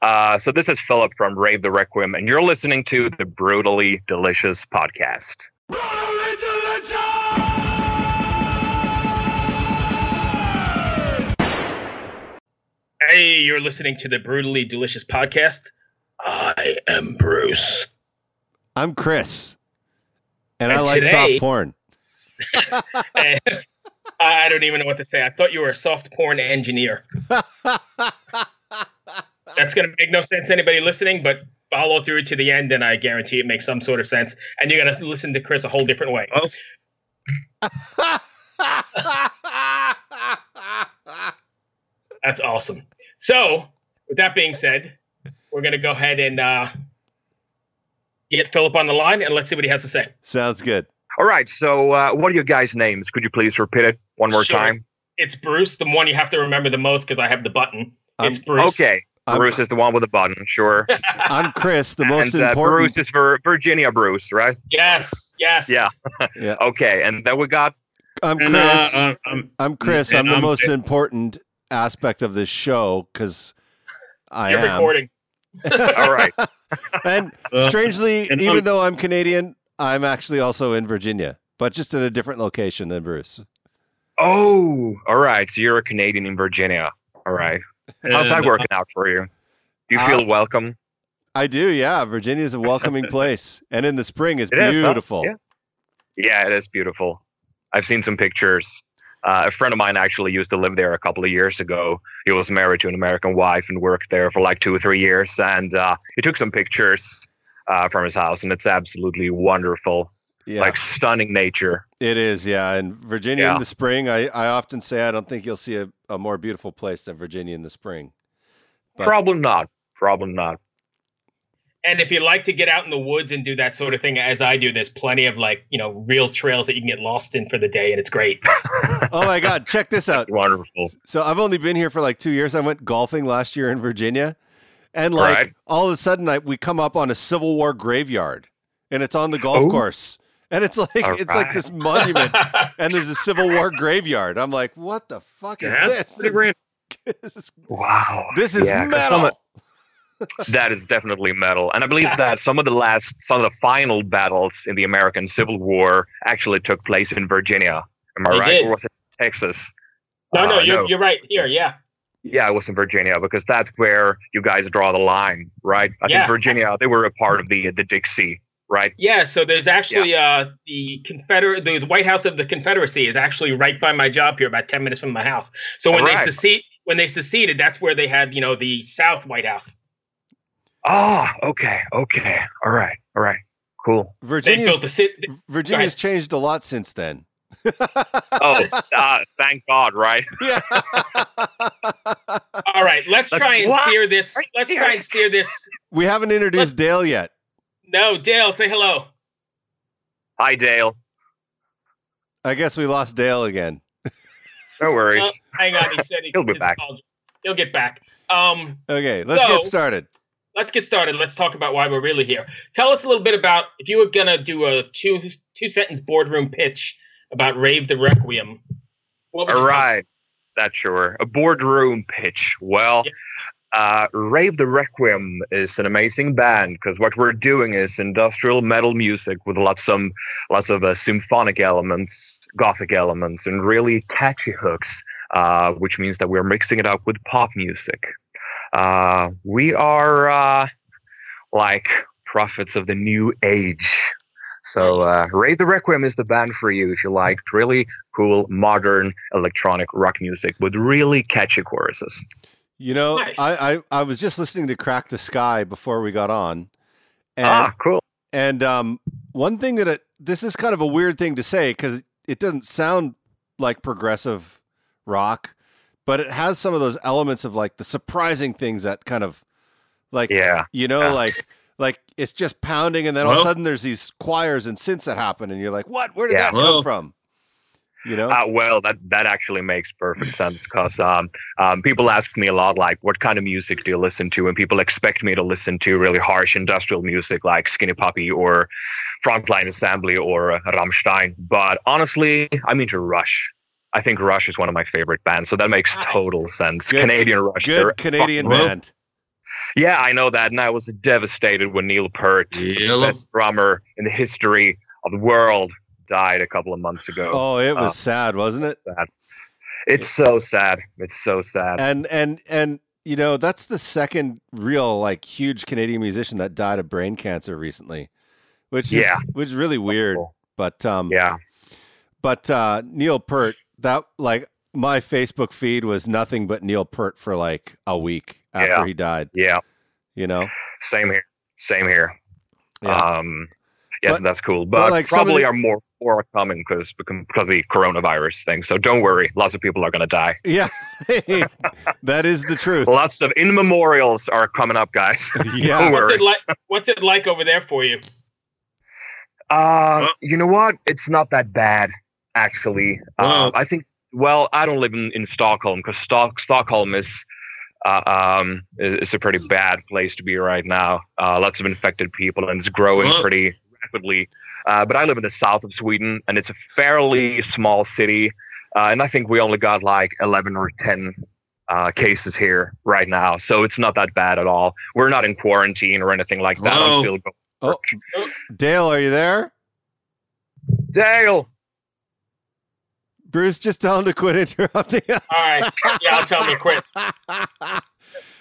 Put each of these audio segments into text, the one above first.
Uh, so this is Filip from Rave the Requiem, and you're listening to the Brutally Delicious podcast. Brutally delicious! Hey, you're listening to the Brutally Delicious podcast. I am Bruce. I'm Chris, and, I And like today- soft porn. I don't even know what to say. I thought you were a soft porn engineer. That's going to make no sense to anybody listening, but follow through to the end, and I guarantee it makes some sort of sense. And you're going to listen to Chris a whole different way. That's awesome. So, with that being said, we're going to go ahead and uh, get Filip on the line, and let's see what he has to say. Sounds good. All right. So, uh, what are your guys' names? Could you please repeat it one more Sure. time? It's Bruce, the one you have to remember the most because I have the button. It's I'm- Bruce. Okay. I'm- Bruce is the one with the button. Sure. I'm Chris, the most and uh, important. Bruce is for Virginia Bruce, right? Yes, yes. Yeah. Yeah. Okay. And then we got. I'm And, Chris. uh, um, I'm Chris. I'm the I'm most Vic. important aspect of this show because I You're am. recording. All right. and uh, strangely, and even I'm- though I'm Canadian, I'm actually also in Virginia, but just in a different location than Bruce. Oh, all right. So you're a Canadian in Virginia. All right. How's that working out for you? Do you Uh, feel welcome? I do, yeah. Virginia is a welcoming place, and in the spring, it's It is, huh? beautiful. Yeah. Yeah, it is beautiful. I've seen some pictures. Uh, a friend of mine actually used to live there a couple of years ago. He was married to an American wife and worked there for like two or three years. And uh, he took some pictures uh, from his house, and it's absolutely wonderful. Yeah. Like stunning nature. It is, yeah. And Virginia in the spring, I, I often say I don't think you'll see a, a more beautiful place than Virginia in the spring. But- Probably not. Probably not. And if you like to get out in the woods and do that sort of thing, as I do, there's plenty of like, you know, real trails that you can get lost in for the day, and it's great. Oh my God, check this out. Wonderful. So I've only been here for like two years. I went golfing last year in Virginia, and like Right. all of a sudden, I, we come up on a Civil War graveyard, and it's on the golf Oh. course, and it's like All it's like this monument, and there's a Civil War graveyard. I'm like, what the fuck is That's this? pretty great. This is, Wow. this is Yeah, 'cause metal. some of- that is definitely metal. And I believe that some of the last, some of the final battles in the American Civil War actually took place in Virginia. Am I They right? did. Or was it Texas? no, no, Uh, you're, you're right here. Yeah. Yeah, it was in Virginia because that's where you guys draw the line, right? I Yeah. think Virginia, they were a part of the the Dixie, right? Yeah, so there's actually uh the Confederate the White House of the Confederacy is actually right by my job here, about ten minutes from my house. So when they secede when they seceded, that's where they had, you know, the South White House. Oh, okay, okay, all right, all right, cool. They Virginia's built the city. Virginia's changed a lot since then. Oh, uh, thank God, right? yeah. All right, let's try and What? steer this. Let's try and steer this. we haven't introduced Dale yet. No, Dale, say hello. Hi, Dale. I guess we lost Dale again. No worries. Oh, hang on, he said he, He'll be back. apology- He'll get back. Um, Okay, let's get started. let's get started. Let's talk about why we're really here. Tell us a little bit about if you were gonna do a two two sentence boardroom pitch about Rave the Requiem. What would All you say? right. That's sure. A boardroom pitch. Well, uh, Rave the Requiem is an amazing band because what we're doing is industrial metal music with lots some lots of uh, symphonic elements, gothic elements, and really catchy hooks, uh, which means that we're mixing it up with pop music. Uh, we are uh, like prophets of the new age. So, uh, Rave the Requiem is the band for you if you like really cool, modern electronic rock music with really catchy choruses. You know, Nice. I, I I was just listening to Crack the Sky before we got on, and ah, cool. and um, one thing that it, this is kind of a weird thing to say because it doesn't sound like progressive rock, but it has some of those elements of like the surprising things that kind of like Yeah. you know Yeah. like like it's just pounding and then all of a sudden there's these choirs and synths that happen and you're like what where did Yeah. that come from you know Uh, well, that that actually makes perfect sense because um, um, people ask me a lot, like, what kind of music do you listen to? And people expect me to listen to really harsh industrial music like Skinny Puppy or Frontline Assembly or uh, Rammstein. But honestly, I'm into Rush. I think Rush is one of my favorite bands, so that makes total sense. Good- Canadian Rush, they're good Canadian fucking- band Yeah, I know that, and I was devastated when Neil Peart, the best drummer in the history of the world, died a couple of months ago. Oh, it was Uh, sad, wasn't it? sad. It's so sad. It's so sad. And and and you know that's the second real like huge Canadian musician that died of brain cancer recently, which is Yeah. which is really weird. But um, Yeah. But uh, Neil Peart, that like my Facebook feed was nothing but Neil Peart for like a week after Yeah. he died. Yeah. You know, Same here. Same here. yeah, Um, yes, But- that's cool. but But, like probably the- are more more coming because because of the coronavirus thing. So don't worry. Lots of people are going to die. yeah, that is the truth. Lots of in memorials are coming up, guys. Yeah, Don't What's it like? What's it like over there for you? Uh, Well- you know what? It's not that bad, actually. Well- Um, I think. Well, I don't live in, in Stockholm because Stock, Stockholm is uh, um is a pretty bad place to be right now. Uh, lots of infected people and it's growing Well- pretty rapidly. Uh, but I live in the south of Sweden and it's a fairly small city. Uh, and I think we only got like eleven or ten. Uh, cases here right now, so it's not that bad at all. We're not in quarantine or anything like that. Hello? I'm still going. Oh, Dale, are you there? Dale, Bruce, just tell him to quit interrupting us. All right. Yeah, I'll tell him to quit.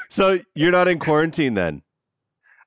so you're not in quarantine then?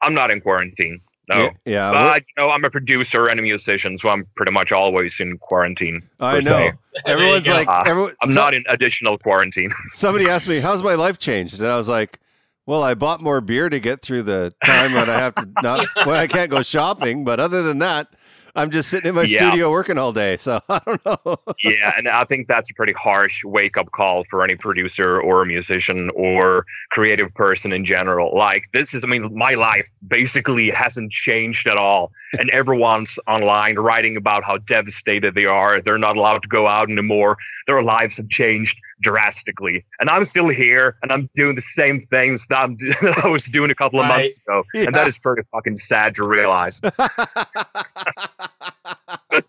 I'm not in quarantine. No. Yeah, yeah, But you know, I'm a producer and a musician, so I'm pretty much always in quarantine. I know. Everyone's like, Uh, everyone, I'm so- not in additional quarantine. somebody asked me, "How's my life changed?" And I was like, "Well, I bought more beer to get through the time when I have to not when I can't go shopping, but other than that, I'm just sitting in my Yeah. studio working all day. So I don't know. yeah, and I think that's a pretty harsh wake up call for any producer or musician or creative person in general. Like this is, I mean, my life basically hasn't changed at all, and everyone's online writing about how devastated they are. They're not allowed to go out anymore. Their lives have changed drastically, and I'm still here, and I'm doing the same things that, I'm, that I was doing a couple of Right. months ago, and that is pretty fucking sad to realize.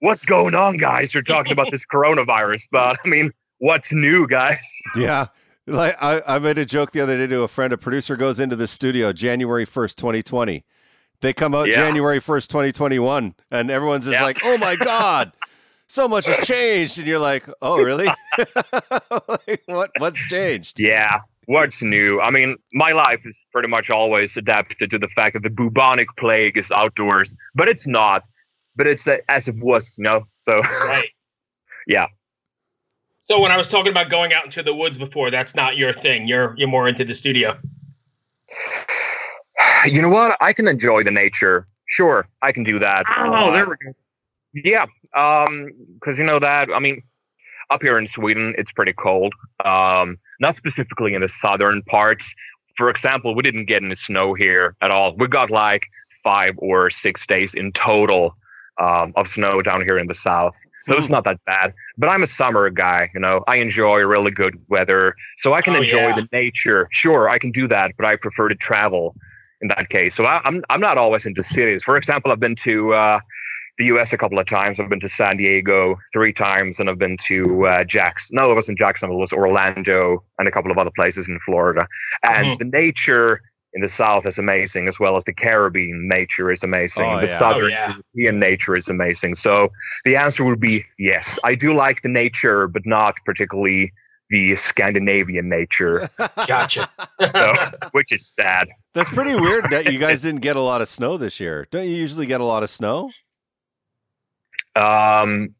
What's going on, guys? You're talking about this coronavirus, but I mean, what's new, guys? yeah. Like I, I made a joke the other day to a friend. A producer goes into the studio January first, 2020. They come out Yeah. January first, 2021, and everyone's just Yeah. like, "Oh my god, so much has changed." And you're like, "Oh, really? like, what? What's changed?" Yeah, what's new? I mean, my life is pretty much always adapted to the fact that the bubonic plague is outdoors, but it's not. But it's uh, as it was, you know. So Right. Yeah. So when I was talking about going out into the woods before, that's not your thing. You're you're more into the studio. you know what? I can enjoy the nature. Sure, I can do that. Oh, there we go. Yeah, um, because you know that. I mean, up here in Sweden, it's pretty cold. Um, not specifically in the southern parts. For example, we didn't get any snow here at all. We got like five or six days in total um, of snow down here in the south. So it's Hmm. not that bad. But I'm a summer guy, you know. I enjoy really good weather, so I can Oh, enjoy yeah. the nature. Sure, I can do that, but I prefer to travel in that case. So I, I'm I'm not always into cities. For example, I've been to uh, the U.S. a couple of times. I've been to San Diego three times, and I've been to uh, Jackson. No, it wasn't Jacksonville. It was Orlando and a couple of other places in Florida. And Mhm. the nature in the South is amazing, as well as the Caribbean nature is amazing. Oh, the yeah. Southern Oh, yeah. European nature is amazing. So the answer would be yes. I do like the nature, but not particularly the Scandinavian nature, Gotcha. so, which is sad. That's pretty weird that you guys didn't get a lot of snow this year. Don't you usually get a lot of snow? Um,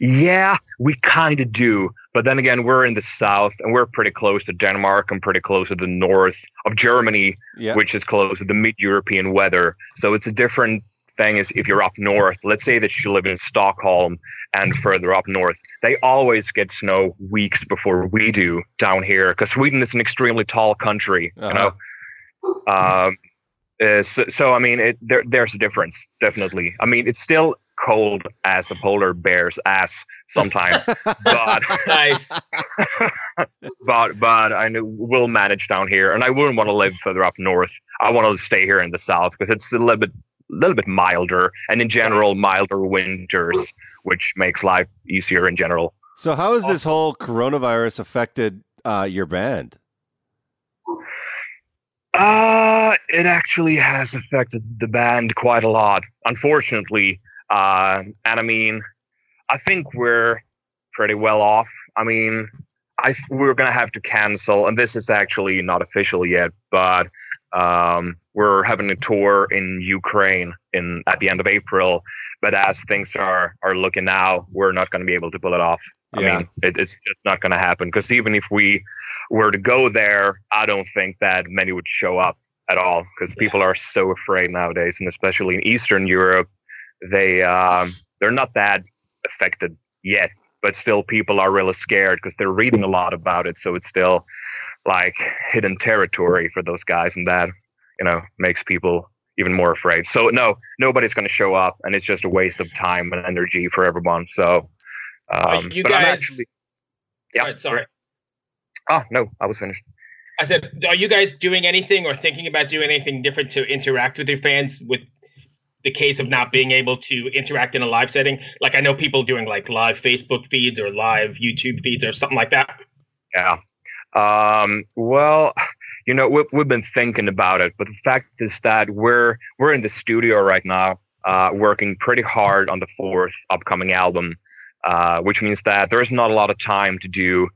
yeah, we kind of do, but then again, we're in the south and we're pretty close to Denmark and pretty close to the north of Germany, Yeah. which is close to the mid-European weather. So it's a different thing. Is if you're up north, let's say that you live in Stockholm and further up north, they always get snow weeks before we do down here because Sweden is an extremely tall country. You know. Um, uh, so, so I mean, it, there there's a difference, definitely. I mean, it's still cold as a polar bear's ass sometimes, but nice. but but I know we'll manage down here, and I wouldn't want to live further up north. I want to stay here in the south because it's a little bit little bit milder, and in general, milder winters, which makes life easier in general. So how has this whole coronavirus affected uh, your band? Uh, it actually has affected the band quite a lot, unfortunately. Uh, and I mean, I think we're pretty well off. I mean, I we're gonna have to cancel, and this is actually not official yet, but um, we're having a tour in Ukraine in at the end of April. But as things are are looking now, we're not going to be able to pull it off. I Yeah. mean, it, it's just not going to happen because even if we were to go there, I don't think that many would show up at all because people are so afraid nowadays, and especially in Eastern Europe, they um, they're not that affected yet, but still people are really scared because they're reading a lot about it. So it's still like hidden territory for those guys, and that you know makes people even more afraid. So no, nobody's going to show up, and it's just a waste of time and energy for everyone. So. Um, you guys. actually, yeah. Alright, sorry. Oh no, I was finished. I said, are you guys doing anything or thinking about doing anything different to interact with your fans with the case of not being able to interact in a live setting? Like I know people doing like live Facebook feeds or live YouTube feeds or something like that. Yeah. Um, well, you know, we've, we've been thinking about it, but the fact is that we're we're in the studio right now, uh, working pretty hard on the fourth upcoming album, uh, which means that there's not a lot of time to do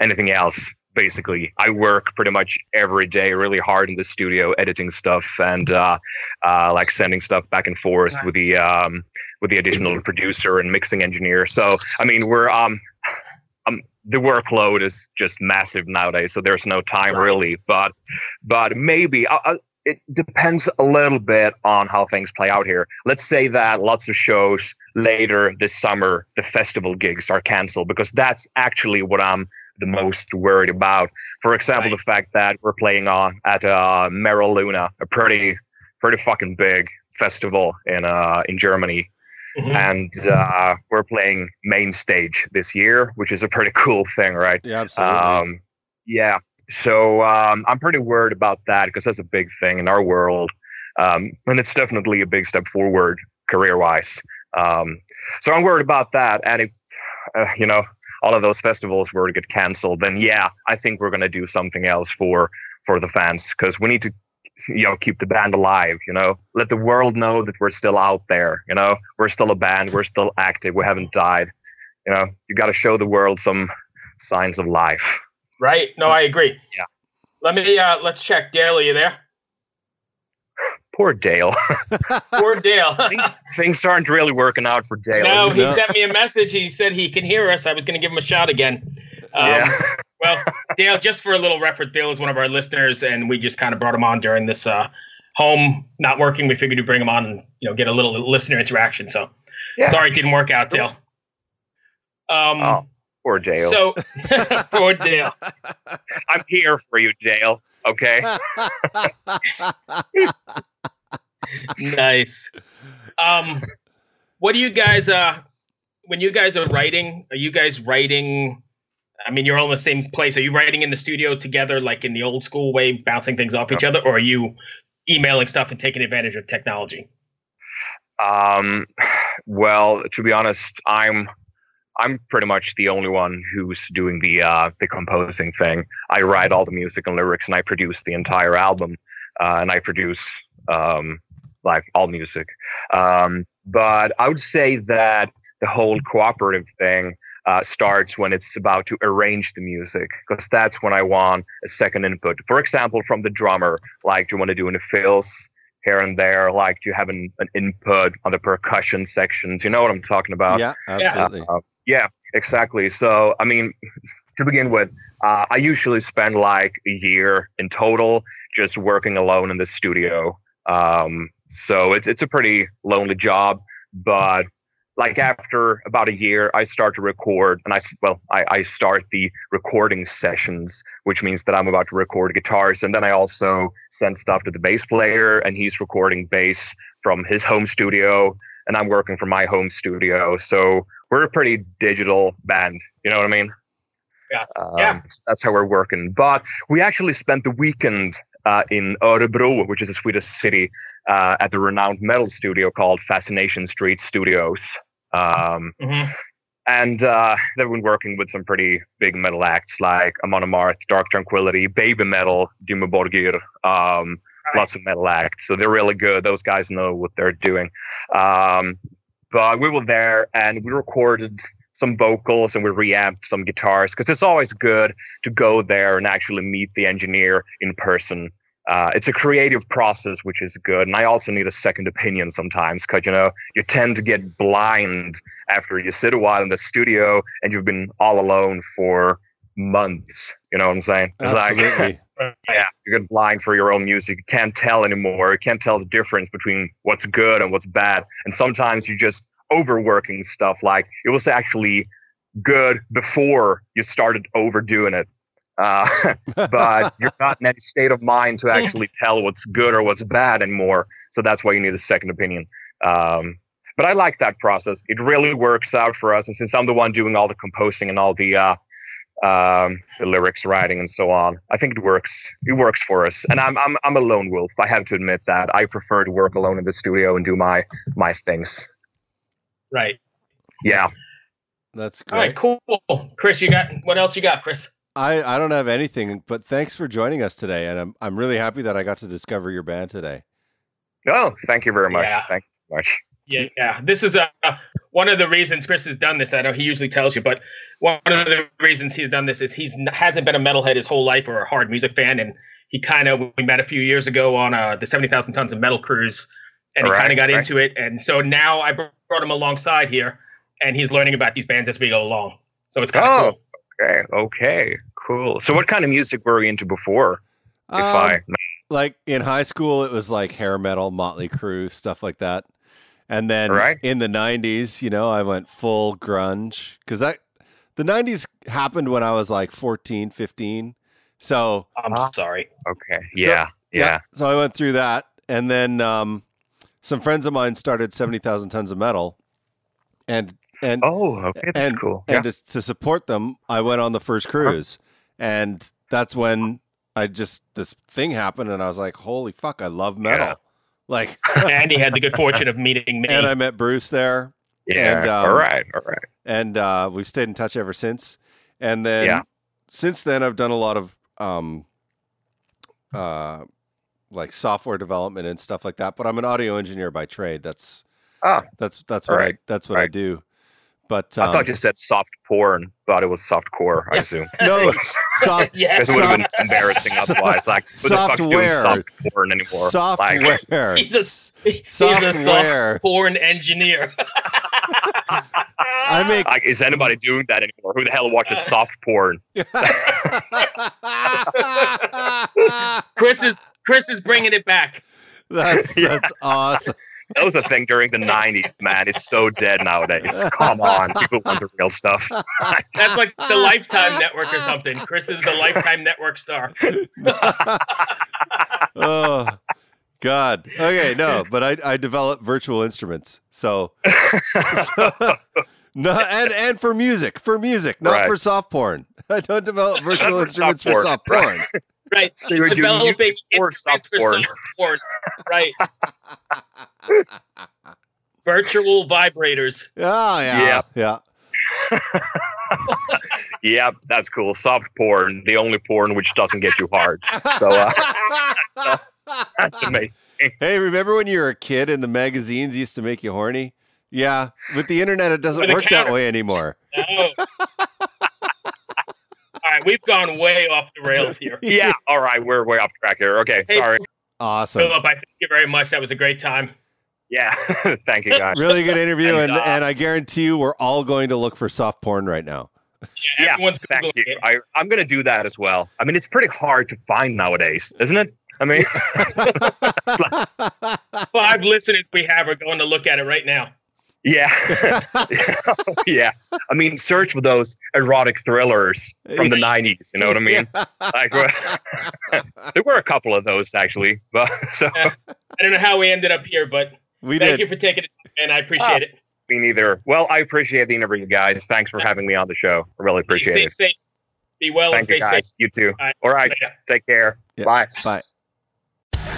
anything else. Basically, I work pretty much every day, really hard in the studio, editing stuff and uh, uh, like sending stuff back and forth with the um, with the additional producer and mixing engineer. So, I mean, we're um, um, the workload is just massive nowadays, so there's no time really. But but maybe uh, uh, it depends a little bit on how things play out here. Let's say that lots of shows later this summer, the festival gigs are canceled because that's actually what I'm the most worried about. For example, Right. the fact that we're playing on at uh, M'era Luna, a pretty pretty fucking big festival in uh in Germany Mhm. and uh, we're playing main stage this year, which is a pretty cool thing, right? Yeah, absolutely. Um, yeah. So um, I'm pretty worried about that because that's a big thing in our world, um, and it's definitely a big step forward career-wise. Um, so I'm worried about that, and if uh, you know all of those festivals were to get canceled, then yeah, I think we're gonna do something else for for the fans because we need to you know keep the band alive you know let the world know that we're still out there you know we're still a band we're still active we haven't died you know you got to show the world some signs of life Right? No, I agree. Yeah. Let me uh let's check. Dale, are you there? Poor dale Poor Dale. things aren't really working out for dale no, he No. sent me a message. He said he can hear us. I was gonna give him a shot again. Um, yeah Well, Dale, just for a little reference, Dale is one of our listeners, and we just kind of brought him on during this uh, home not working. We figured we'd bring him on and you know get a little listener interaction. So Yeah. sorry it didn't work out, Dale. Um, oh poor dale so poor Dale. i'm here for you dale okay Nice. Um, what do you guys uh when you guys are writing? Are you guys writing? I mean, you're all in the same place. Are you writing in the studio together, like in the old school way, bouncing things off each other, or are you emailing stuff and taking advantage of technology? Um, well, to be honest, I'm I'm pretty much the only one who's doing the uh, the composing thing. I write all the music and lyrics, and I produce the entire album, uh, and I produce um, like all music. Um, but I would say that the whole cooperative thing uh, starts when it's about to arrange the music, because that's when I want a second input. For example, from the drummer, like do you want to do in the fills? here and there, like do you have an, an input on the percussion sections? You know what I'm talking about? yeah, absolutely. Uh, yeah, exactly. So, I mean, to begin with, uh, I usually spend like a year in total just working alone in the studio. Um, so it's it's a pretty lonely job, but like after about a year, I start to record, and I well, I, I start the recording sessions, which means that I'm about to record guitars, and then I also send stuff to the bass player, and he's recording bass from his home studio, and I'm working from my home studio. So we're a pretty digital band. You know what I mean? Yeah. Um, Yeah. That's how we're working. But we actually spent the weekend uh, in Örebro, which is a Swedish city, uh, at the renowned metal studio called Fascination Street Studios. Um, Mhm. and uh, they've been working with some pretty big metal acts like Amon Amarth, Dark Tranquillity, Baby Metal, Dimmu Borgir, um, Right. lots of metal acts. So they're really good. Those guys know what they're doing. Um, but we were there and we recorded some vocals and we reamped some guitars because it's always good to go there and actually meet the engineer in person. Uh, it's a creative process, which is good. And I also need a second opinion sometimes because, you know, you tend to get blind after you sit a while in the studio and you've been all alone for months. You know what I'm saying? It's like- Absolutely. yeah, you get blind for your own music. You can't tell anymore. You can't tell the difference between what's good and what's bad. And sometimes you just overworking stuff. Like it was actually good before you started overdoing it. Uh, but you're not in any state of mind to actually tell what's good or what's bad anymore. So that's why you need a second opinion. Um, but I like that process. It really works out for us. And since I'm the one doing all the composing and all the uh, um, the lyrics writing and so on, I think it works. It works for us. And I'm I'm I'm a lone wolf. I have to admit that. I prefer to work alone in the studio and do my my things. Right. Yeah. That's All right. great. Cool. Chris, you got what else you got, Chris? I, I don't have anything, but thanks for joining us today. And I'm, I'm really happy that I got to discover your band today. Oh, thank you very much. Yeah. Thank you very much. Yeah, yeah. This is uh, one of the reasons Chris has done this. I know he usually tells you, but one of the reasons he's done this is he's n- hasn't been a metalhead his whole life or a hard music fan, and he kind of we met a few years ago on uh, the seventy thousand tons of metal cruise, and he kind of got right. into it, and so now I brought him alongside here, and he's learning about these bands as we go along. So it's kind of Oh, cool. okay, okay, cool. So, what kind of music were we into before? If Um, I like in high school, it was like hair metal, Motley Crue, stuff like that. And then Right. in the 90s, you know, I went full grunge because that the 90s happened when I was like 14, 15. So I'm Ah. sorry. okay, yeah, yeah, So I went through that. And then um, some friends of mine started 70,000 tons of metal. And, and, Oh, okay, that's and, cool. Yeah. and to, to support them, I went on the first cruise. And that's when I just, this thing happened. And I was like, holy fuck, I love metal. Yeah. Like, and he had the good fortune of meeting me. and I met Bruce there. yeah. and, um, all right, all right. and uh, we've stayed in touch ever since. And then Yeah. since then, I've done a lot of um, uh, like software development and stuff like that. But I'm an audio engineer by trade. That's Ah, that's that's what I that's what I do. But I um, thought you said soft porn, but it was soft core. I assume. no soft yes. This would have been embarrassing otherwise. Like, who the fuck's doing soft porn anymore? Like, software. He's a- S- He's a soft software. porn engineer. I make like, is anybody doing that anymore? Who the hell watches soft porn? Chris is Chris is bringing it back. that's Yeah. that's awesome. That was a thing during the '90s, man. It's so dead nowadays. Come on, people want the real stuff. That's like the Lifetime Network or something. Chris is the Lifetime Network star. oh God. Okay, no, but I I develop virtual instruments. So, so no and and for music, for music, not Right. for soft porn. I don't develop virtual for instruments soft for porn, soft porn. Right. So He's you're doing developing music for instruments soft porn. porn. Right. Virtual vibrators. Oh yeah. Yeah. Yeah, that's cool. Soft porn, the only porn which doesn't get you hard. So uh, that's amazing. hey, remember when you were a kid and the magazines used to make you horny? Yeah, with the internet, it doesn't With a work that way anymore. No. All right, we've gone way off the rails here. Yeah, all right, we're way off track here. Okay, Hey, sorry. Awesome. Filip, I thank you very much. That was a great time. Yeah, thank you guys. Really good interview, and, And, uh, and I guarantee you, we're all going to look for soft porn right now. Yeah, Everyone's Thank Googling you. it. I, I'm going to do that as well. I mean, it's pretty hard to find nowadays, isn't it? I mean, Five listeners we have are going to look at it right now. Yeah. yeah. I mean, search for those erotic thrillers from the 90s. You know what I mean? Like, there were a couple of those actually. But so, I don't know how we ended up here, but we thank did. you for taking it, and I appreciate ah, it. me neither. Well, I appreciate the interview, guys. Thanks for having me on the show. I really appreciate stay it. safe. Be well Thank and you, guys. safe. You too. All right. All right. Take care. Yeah. Bye. Bye.